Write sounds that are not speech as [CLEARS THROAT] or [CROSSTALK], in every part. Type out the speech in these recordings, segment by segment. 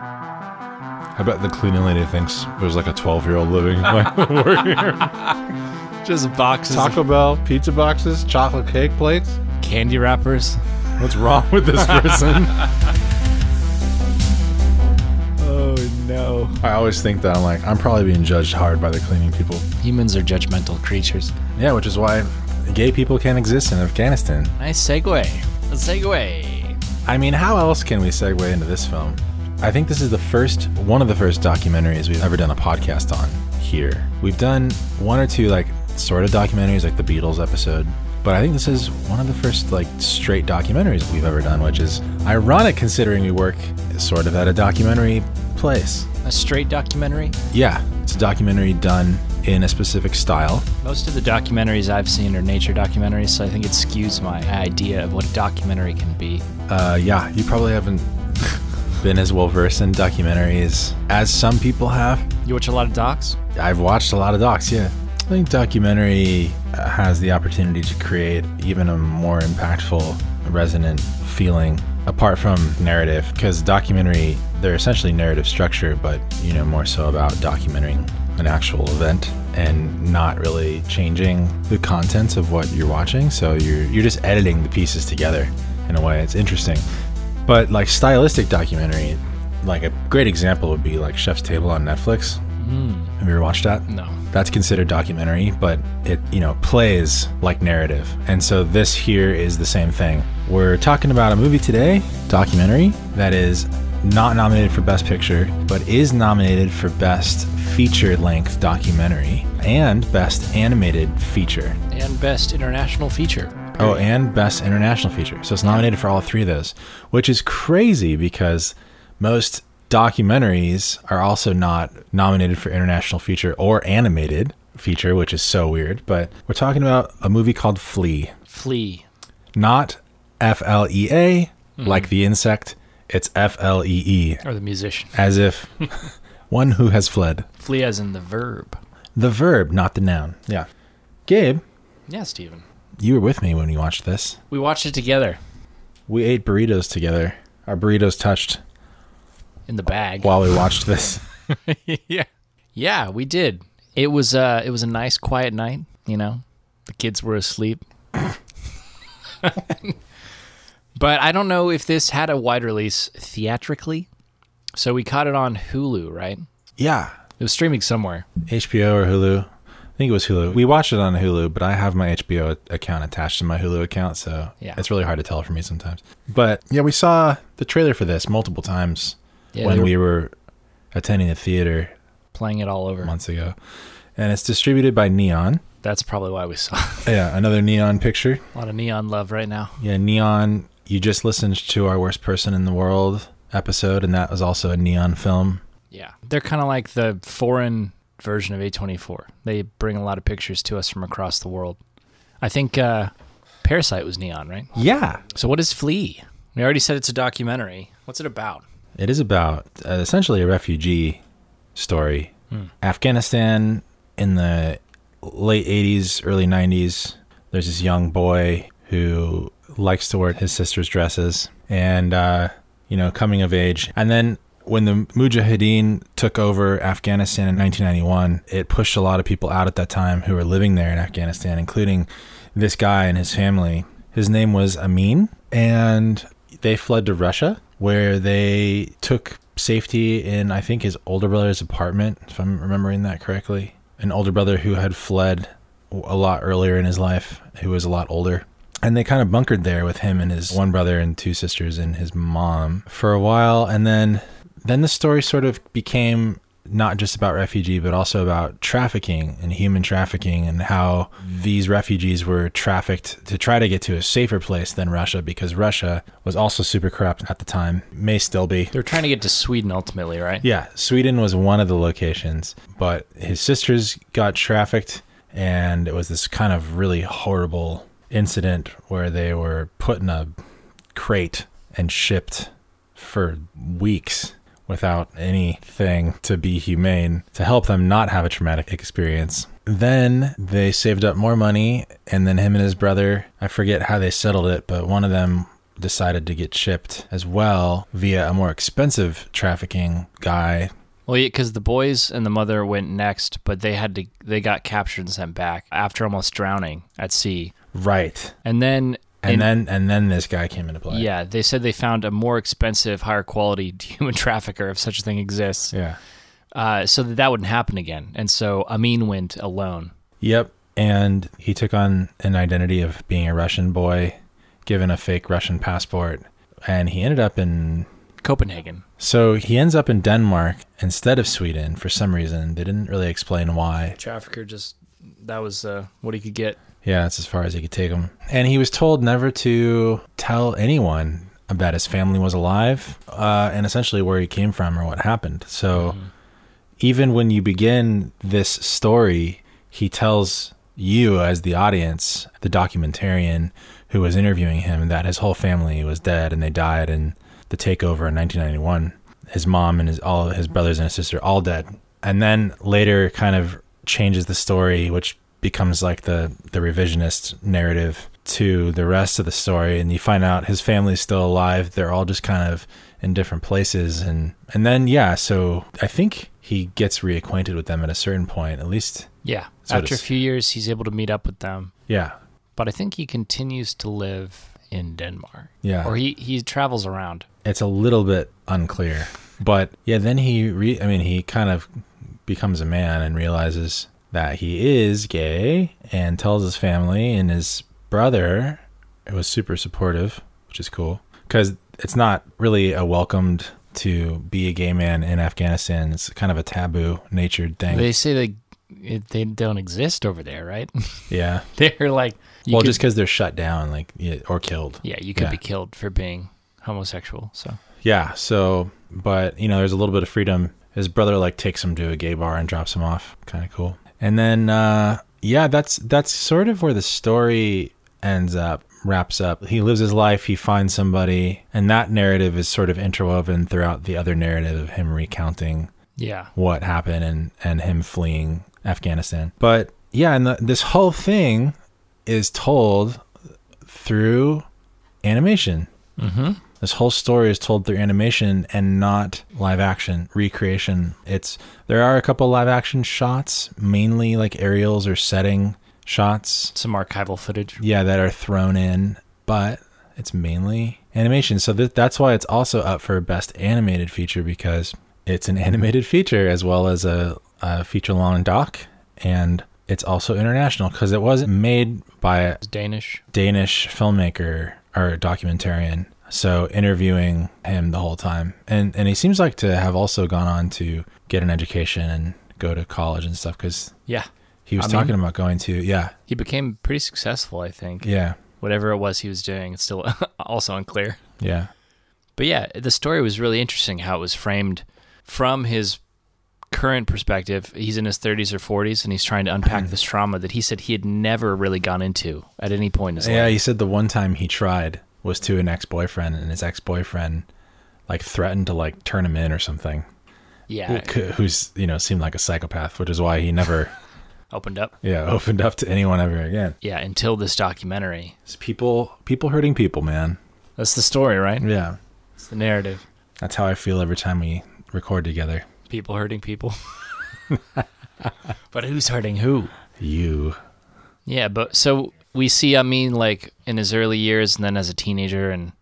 I bet the cleaning lady thinks there's like a 12 year old living like, [LAUGHS] working here. Just boxes Taco Bell pizza boxes, chocolate cake plates. candy wrappers. What's wrong with this person? [LAUGHS] Oh no. I always think that I'm like, I'm probably being judged hard by the cleaning people. Humans are judgmental creatures. Yeah, which is why gay people can't exist in Afghanistan. Nice segue. A segue. I mean, how else can we segue into this film? I think this is the first, one of the first documentaries we've ever done a podcast on here. We've done one or two, like, sort of documentaries, like the Beatles episode. But I think this is one of the first, like, straight documentaries we've ever done, which is ironic considering we work sort of at a documentary place. A straight documentary. Yeah, it's a documentary done in a specific style. Most of the documentaries I've seen are nature documentaries, so I think it skews my idea of what a documentary can be. Uh, yeah, you probably haven't [LAUGHS] been as well versed in documentaries as some people have. You watch a lot of docs? I've watched a lot of docs, yeah. I think documentary uh, has the opportunity to create even a more impactful, resonant feeling apart from narrative because documentary they're essentially narrative structure but you know more so about documenting an actual event and not really changing the contents of what you're watching so you're you're just editing the pieces together in a way it's interesting but like stylistic documentary like a great example would be like chef's table on netflix hmm. have you ever watched that No. that's considered documentary, but it, you know, plays like narrative. And so this here is the same thing. We're talking about a movie today, documentary, that is not nominated for Best Picture, but is nominated for Best Feature Length Documentary and Best Animated Feature. And best international feature. Oh, and Best International Feature. So it's nominated for all three of those, which is crazy because most documentaries are also not nominated for International Feature or Animated Feature, which is so weird. But we're talking about a movie called Flee, Flee. not F L E A, mm-hmm. like the insect. It's F L E E, Or the musician. as if [LAUGHS] one who has fled. Flee as in the verb. The verb, not the noun. Yeah. Gabe, Yeah, Steven. you were with me when we watched this. We watched it together We ate burritos together. Our burritos touched in the bag. while we watched this. [LAUGHS] yeah. Yeah, we did. It was uh it was a nice quiet night, you know. The kids were asleep. [LAUGHS] but I don't know if this had a wide release theatrically. So we caught it on Hulu, right? Yeah. It was streaming somewhere. HBO or Hulu. I think it was Hulu. We watched it on Hulu, but I have my HBO account attached to my Hulu account, so Yeah. it's really hard to tell for me sometimes. But yeah, we saw the trailer for this multiple times Yeah, when were we were attending the theater playing it all over. months ago. And it's distributed by Neon. That's probably why we saw it. [LAUGHS] Yeah, another Neon picture. a lot of neon love right now. Yeah, Neon. You just listened to our worst person in the world episode, and that was also a Neon film. Yeah. They're kind of like the foreign version of A24. They bring a lot of pictures to us from across the world. I think uh, Parasite was neon, right? Yeah, So what is Flee? We already said it's a documentary. What's it about? It is about uh, essentially a refugee story. Afghanistan in the late 80s, early 90s, there's this young boy who likes to wear his sister's dresses and, uh, you know, coming of age. And then when the Mujahideen took over Afghanistan in 1991, it pushed a lot of people out at that time who were living there in Afghanistan, including this guy and his family. His name was Amin, and they fled to Russia, where they took safety in, I think, his older brother's apartment, if I'm remembering that correctly. An older brother who had fled a lot earlier in his life, who was a lot older. And they kind of bunkered there with him and his one brother and two sisters and his mom for a while. And then, then the story sort of became not just about refugee, but also about trafficking and human trafficking and how these refugees were trafficked to try to get to a safer place than Russia because Russia was also super corrupt at the time, may still be. They're trying to get to Sweden ultimately, right? Yeah, Sweden was one of the locations, but his sisters got trafficked, and it was this kind of really horrible incident where they were put in a crate and shipped for weeks without anything to be humane to help them not have a traumatic experience. Then they saved up more money, and then him and his brother, I forget how they settled it, but one of them decided to get shipped as well via a more expensive trafficking guy. Well, yeah, because the boys and the mother went next, but they had to they got captured and sent back after almost drowning at sea. Right. And then And in- then and then this guy came into play. yeah, they said they found a more expensive, higher quality [LAUGHS] human trafficker, if such a thing exists, Yeah. uh, so that that wouldn't happen again. And so Amin went alone. Yep. And he took on an identity of being a Russian boy, given a fake Russian passport, and he ended up in Copenhagen. So he ends up in Denmark instead of Sweden for some reason. They didn't really explain why. Trafficker just that was uh, what he could get. Yeah, that's as far as he could take him. And he was told never to tell anyone about his family was alive uh, and essentially where he came from or what happened. So even when you begin this story, he tells you, as the audience, the documentarian who was interviewing him, that his whole family was dead and they died in the takeover in 1991. His mom and his all his brothers and his sister all dead. And then later, kind of changes the story, which becomes like the the revisionist narrative to the rest of the story and you find out his family's still alive they're all just kind of in different places and and then yeah so i think he gets reacquainted with them at a certain point at least. Yeah. After a few years, he's able to meet up with them, yeah. But I think he continues to live in Denmark, yeah. Or he he travels around. it's a little bit unclear. But yeah then he re i mean he kind of becomes a man and realizes that he is gay and tells his family and his brother who was super supportive which is cool because it's not really a welcomed to be a gay man in afghanistan it's kind of a taboo natured thing They say they it, they don't exist over there, right? [LAUGHS] yeah They're like, well could- just because they're shut down like or killed yeah, you could yeah. be killed for being homosexual. So Yeah. So, but you know, there's a little bit of freedom. His brother like takes him to a gay bar and drops him off. Kind of cool. And then, uh, yeah, that's that's sort of where the story ends up, wraps up. He lives his life. He finds somebody, and that narrative is sort of interwoven throughout the other narrative of him recounting yeah, what happened and and him fleeing Afghanistan. But yeah, and the, this whole thing is told through animation. mm-hmm. This whole story is told through animation and not live action recreation. It's there are a couple live action shots, mainly like aerials or setting shots, some archival footage. yeah, that are thrown in, but it's mainly animation. So th- that's why it's also up for best animated feature because it's an [LAUGHS] animated feature as well as a, a feature long doc, and it's also international because it wasn't made by a Danish. Danish filmmaker or documentarian. So interviewing him the whole time, and and he seems like to have also gone on to get an education and go to college and stuff because Yeah, he was I mean- talking about going to yeah he became pretty successful. I think. yeah Whatever it was he was doing, it's still [LAUGHS] also unclear. yeah But yeah, the story was really interesting how it was framed from his current perspective. He's in his 30s or 40s and he's trying to unpack [CLEARS THROAT] this trauma that he said he had never really gone into at any point in his yeah. life. He said the one time he tried was to an ex boyfriend, and his ex boyfriend like threatened to like turn him in or something. Yeah, Who- Who's you know seemed like a psychopath, which is why he never [LAUGHS] opened up. yeah [LAUGHS] opened up to anyone ever again. Yeah, until this documentary. It's people people hurting people, man. That's the story, right? Yeah, It's the narrative. that's how I feel every time we record together. People hurting people. [LAUGHS] but who's hurting who? You. Yeah, but so we see I mean like in his early years and then as a teenager and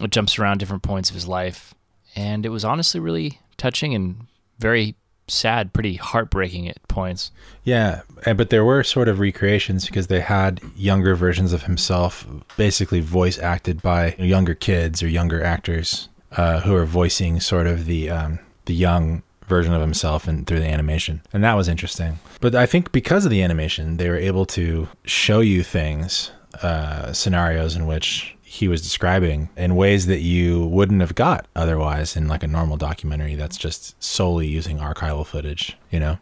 it jumps around different points of his life. And it was honestly really touching and very sad, pretty heartbreaking at points. Yeah, but there were sort of recreations because they had younger versions of himself, basically voice acted by younger kids or younger actors uh, who are voicing sort of the um, the young version of himself and through the animation, and that was interesting. But I think because of the animation, they were able to show you things, uh, scenarios in which he was describing in ways that you wouldn't have got otherwise in like a normal documentary that's just solely using archival footage, you know?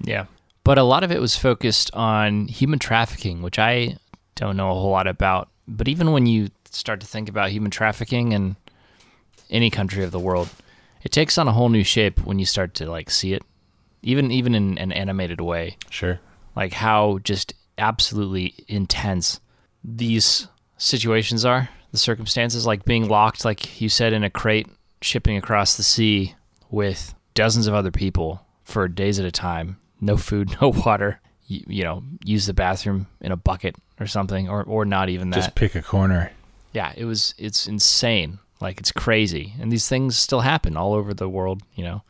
Yeah. But a lot of it was focused on human trafficking, which I don't know a whole lot about. But even when you start to think about human trafficking in any country of the world, it takes on a whole new shape when you start to like see it, even even in an animated way. Sure. Like how just absolutely intense these situations are, the circumstances, like being locked, like you said, in a crate, shipping across the sea with dozens of other people for days at a time, no food, [LAUGHS] no water. You, you know, use the bathroom in a bucket or something, or or not even that. Just pick a corner. yeah, it was. It's insane. Like it's crazy, and these things still happen all over the world. You know,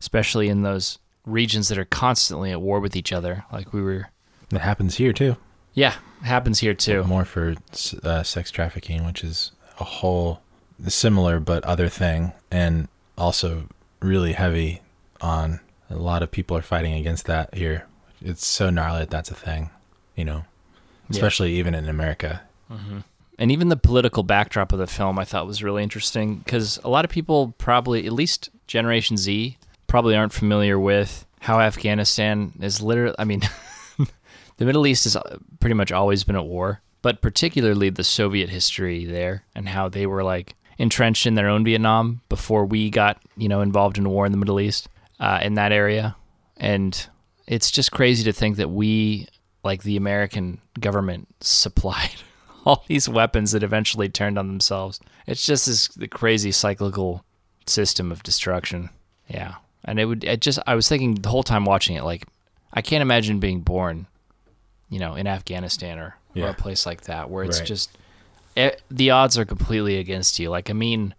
especially in those regions that are constantly at war with each other. Like we were. It happens here too. Yeah, happens here too. More for uh, sex trafficking, which is a whole similar but other thing, and also really heavy on. A lot of people are fighting against that here. It's so gnarly that that's a thing, you know, especially even in America. And even the political backdrop of the film I thought was really interesting because a lot of people probably, at least Generation Z, probably aren't familiar with how Afghanistan is literally. I mean, [LAUGHS] the Middle East has pretty much always been at war, but particularly the Soviet history there and how they were like entrenched in their own Vietnam before we got you know involved in war in the Middle East uh, in that area, and it's just crazy to think that we like the American government [LAUGHS] supplied [LAUGHS] all these weapons that eventually turned on themselves. It's just this the crazy cyclical system of destruction. Yeah. And it would it just I was thinking the whole time watching it like I can't imagine being born, you know, in Afghanistan or, or a place like that where it's Right. just it, the odds are completely against you. Like I mean,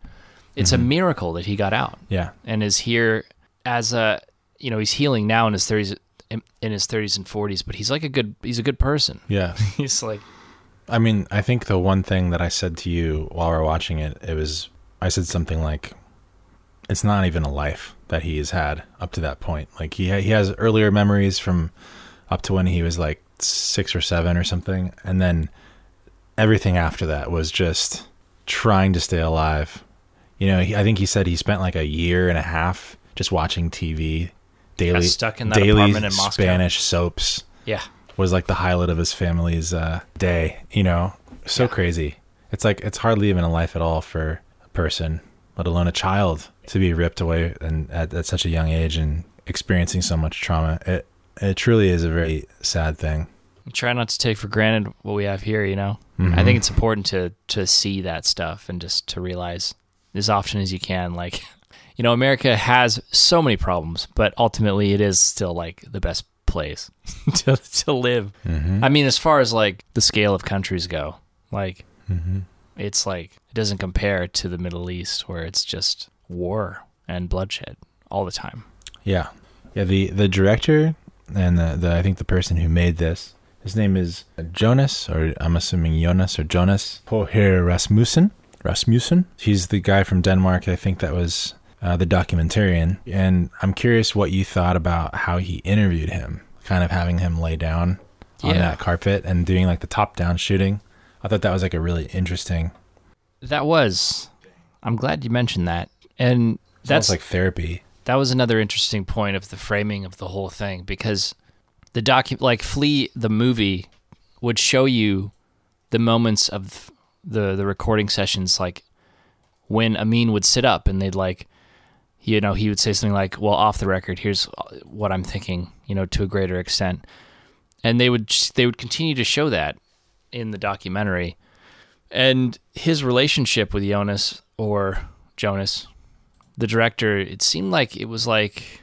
it's Mm-hmm. a miracle that he got out Yeah. and is here as a you know he's healing now in his 30s in in his 30s and 40s but he's like a good he's a good person Yeah. [LAUGHS] he's like I mean, I think the one thing that I said to you while we are watching it, it was I said something like, "It's not even a life that he has had up to that point. Like he ha- he has earlier memories from up to when he was like six or seven or something, and then everything after that was just trying to stay alive. You know, he, I think he said he spent like a year and a half just watching TV, daily stuck in that daily apartment in Moscow. Spanish soaps yeah was like the highlight of his family's uh, day. You know, so Yeah. crazy. It's like it's hardly even a life at all for a person, let alone a child, to be ripped away and at, at such a young age and experiencing so much trauma. It it truly is a very sad thing. try not to take for granted what we have here you know Mhm. i think it's important to to see that stuff and just to realize as often as you can like [LAUGHS] you know america has so many problems but ultimately it is still like the best place [LAUGHS] to, to live Mm-hmm. i mean as far as like the scale of countries go like mm-hmm. it's like it doesn't compare to the middle east where it's just war and bloodshed all the time Yeah, yeah. The the director and the, the I think the person who made this, his name is Jonas, or I'm assuming Jonas or Jonas Poher Rasmussen. Rasmussen. He's the guy from Denmark. I think that was uh, the documentarian. And I'm curious what you thought about how he interviewed him, kind of having him lay down on Yeah. that carpet and doing like the top down shooting. I thought that was like a really interesting. that was i'm glad you mentioned that and That's that's like therapy. that was another interesting point of the framing of the whole thing because the docu like Flee the movie would show you the moments of the the recording sessions like when Amin would sit up and they'd like you know he would say something like well off the record here's uh, what I'm thinking you know to a greater extent and they would they would continue to show that in the documentary and his relationship with Jonas or Jonas the director, it seemed like it was like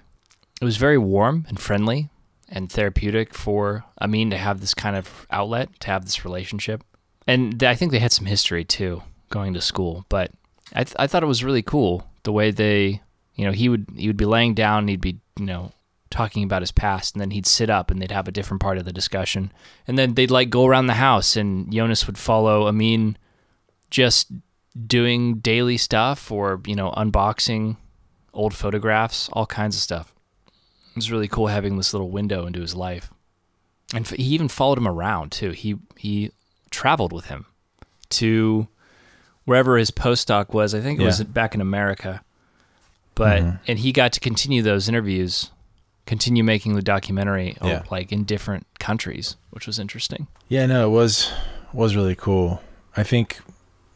it was very warm and friendly and therapeutic for Amin to have this kind of outlet, to have this relationship. And I think they had some history too, going to school. But I, th- I thought it was really cool the way they, you know, he would he would be laying down, and he'd be, you know, talking about his past, and then he'd sit up, and they'd have a different part of the discussion, and then they'd like go around the house, and Jonas would follow Amin, just doing daily stuff or you know unboxing old photographs all kinds of stuff. It was really cool having this little window into his life. And f- he even followed him around too. He he traveled with him to wherever his postdoc was. I think it was back in america but Mhm. and he got to continue those interviews continue making the documentary oh, Yeah. like in different countries which was interesting Yeah, no, it was was really cool. I think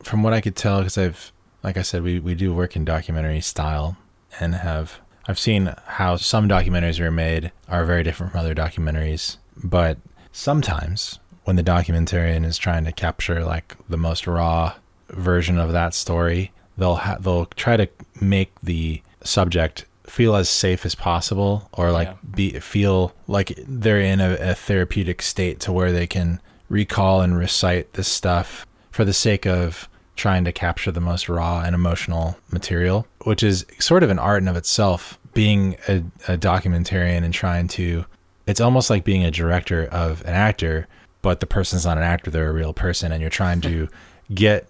from what I could tell, because I've, like I said, we we do work in documentary style, and have I've seen how some documentaries are made are very different from other documentaries, but sometimes when the documentarian is trying to capture like the most raw version of that story, they'll ha- they'll try to make the subject feel as safe as possible or like Yeah. be feel like they're in a, a therapeutic state to where they can recall and recite this stuff for the sake of trying to capture the most raw and emotional material, which is sort of an art in of itself. Being a, a documentarian and trying to, it's almost like being a director of an actor, but the person's not an actor; they're a real person, and you're trying to [LAUGHS] get,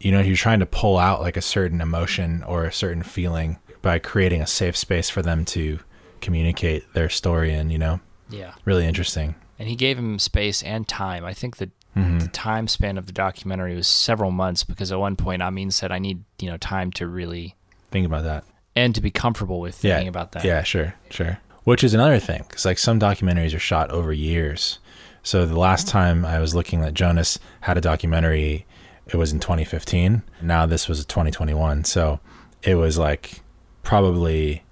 you know, you're trying to pull out like a certain emotion or a certain feeling by creating a safe space for them to communicate their story in. You know, Yeah. really interesting. And he gave him space and time. I think the, Mm-hmm. the time span of the documentary was several months because at one point Amin said, I need, you know, time to really, Think about that. and to be comfortable with thinking about that. Yeah, sure, sure. Which is another thing, because like some documentaries are shot over years. So the last time I was looking that Jonas had a documentary, it was in 2015. Now this was 2021, so it was like probably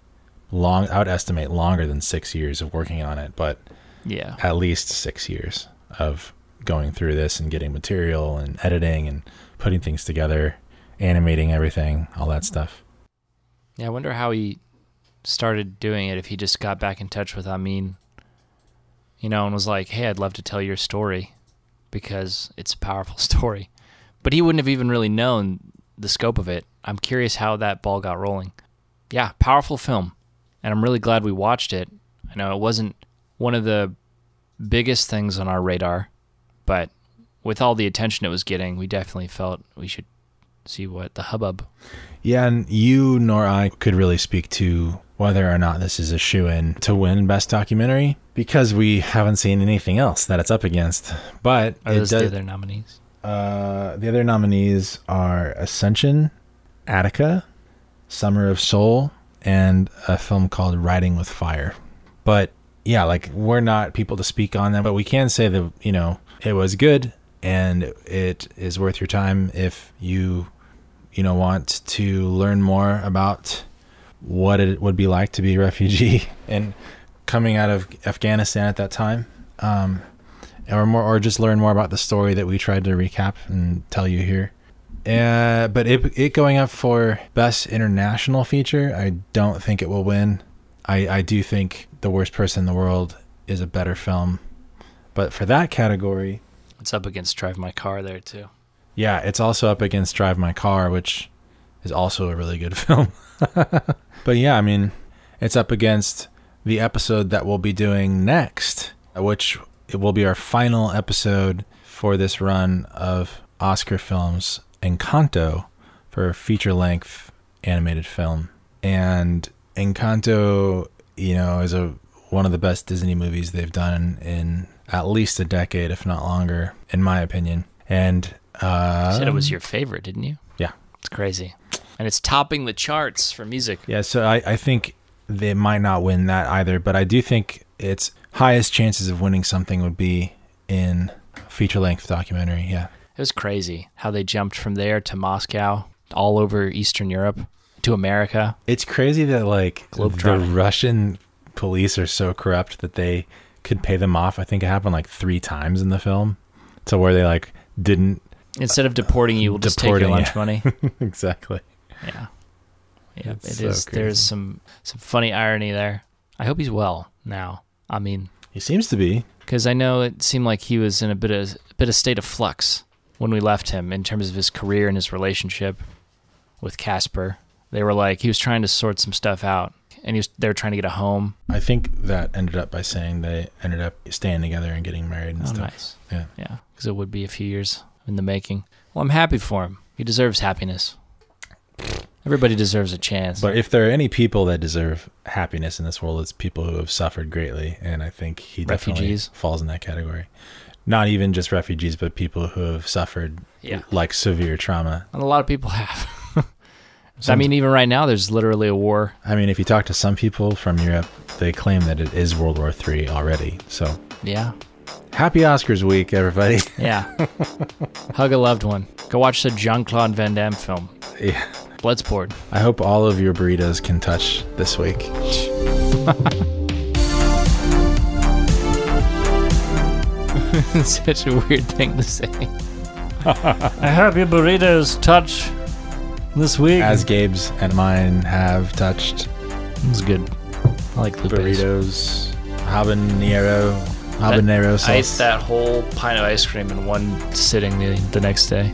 long. I would estimate longer than six years of working on it, but Yeah. at least six years of going through this and getting material and editing and putting things together, animating everything, all that stuff. Yeah, I wonder how he started doing it. If he just got back in touch with Amin, you know, and was like, "Hey, I'd love to tell your story because it's a powerful [LAUGHS] story," but he wouldn't have even really known the scope of it. I'm curious how that ball got rolling. Yeah, powerful film, and I'm really glad we watched it. I know it wasn't one of the biggest things on our radar, but with all the attention it was getting, we definitely felt we should see what the hubbub Yeah, and you nor I could really speak to whether or not this is a shoe in to win Best Documentary because we haven't seen anything else that it's up against. But are those the other nominees. Uh, the other nominees are Ascension, Attica, Summer of Soul, and a film called Writing with Fire. But yeah, like we're not people to speak on them, but we can say that, you know, it was good and it is worth your time if you you know want to learn more about what it would be like to be a refugee [LAUGHS] and coming out of Afghanistan at that time um or more or just learn more about the story that we tried to recap and tell you here uh, but it, it going up for best international feature i don't think it will win i i do think the worst person in the world is a better film but for that category It's up against Drive My Car there too. yeah, it's also up against Drive My Car, which is also a really good [LAUGHS] film. but yeah, I mean, it's up against the episode that we'll be doing next, which it will be our final episode for this run of Oscar films, Encanto, for a feature length animated film. And Encanto, you know, is a one of the best Disney movies they've done in at least a decade, if not longer, in my opinion. And uh, You said it was your favorite, didn't you? yeah, It's crazy. And it's topping the charts for music. yeah. So I, I think they might not win that either, but I do think its highest chances of winning something would be in feature length documentary. Yeah, It was crazy how they jumped from there to Moscow, all over Eastern Europe, to America. it's crazy that like the Russian police are so corrupt that they could pay them off. I think it happened like three times in the film, to where they like didn't Instead of deporting you, we'll just take your lunch yeah. money. [LAUGHS] exactly. Yeah. Yeah, It's it is. so There's crazy. some some funny irony there. I hope he's well now. I mean, He seems to be. because I know it seemed like he was in a bit of a bit of state of flux when we left him in terms of his career and his relationship with Casper. They were like he was trying to sort some stuff out, and he was they were trying to get a home. I think that ended up by saying they ended up staying together and getting married and Oh, stuff. nice. Yeah. Yeah, because it would be a few years in the making. Well, I'm happy for him. He deserves happiness. Everybody deserves a chance. But if there are any people that deserve happiness in this world, it's people who have suffered greatly, and I think he definitely falls in that category. Not even just refugees, but people who have suffered yeah, like severe trauma. and a lot of people have. [LAUGHS] I mean, even right now, there's literally a war. I mean, if you talk to some people from Europe, they claim that it is World War III already. So Yeah, happy Oscars week, everybody. yeah. [LAUGHS] Hug a loved one. Go watch the Jean Claude Van Damme film. yeah. Bloodsport. I hope all of your burritos can touch this week. [LAUGHS] Such a weird thing to say. I hope your burritos touch this week. As Gabe's and mine have touched It's good. I like Lupe's. burritos, habanero, habanero sauce. I ate that whole pint of ice cream in one sitting the, the next day.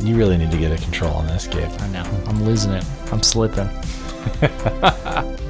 You really need to get a control on this, Gabe. I know. I'm losing it. I'm slipping. [LAUGHS]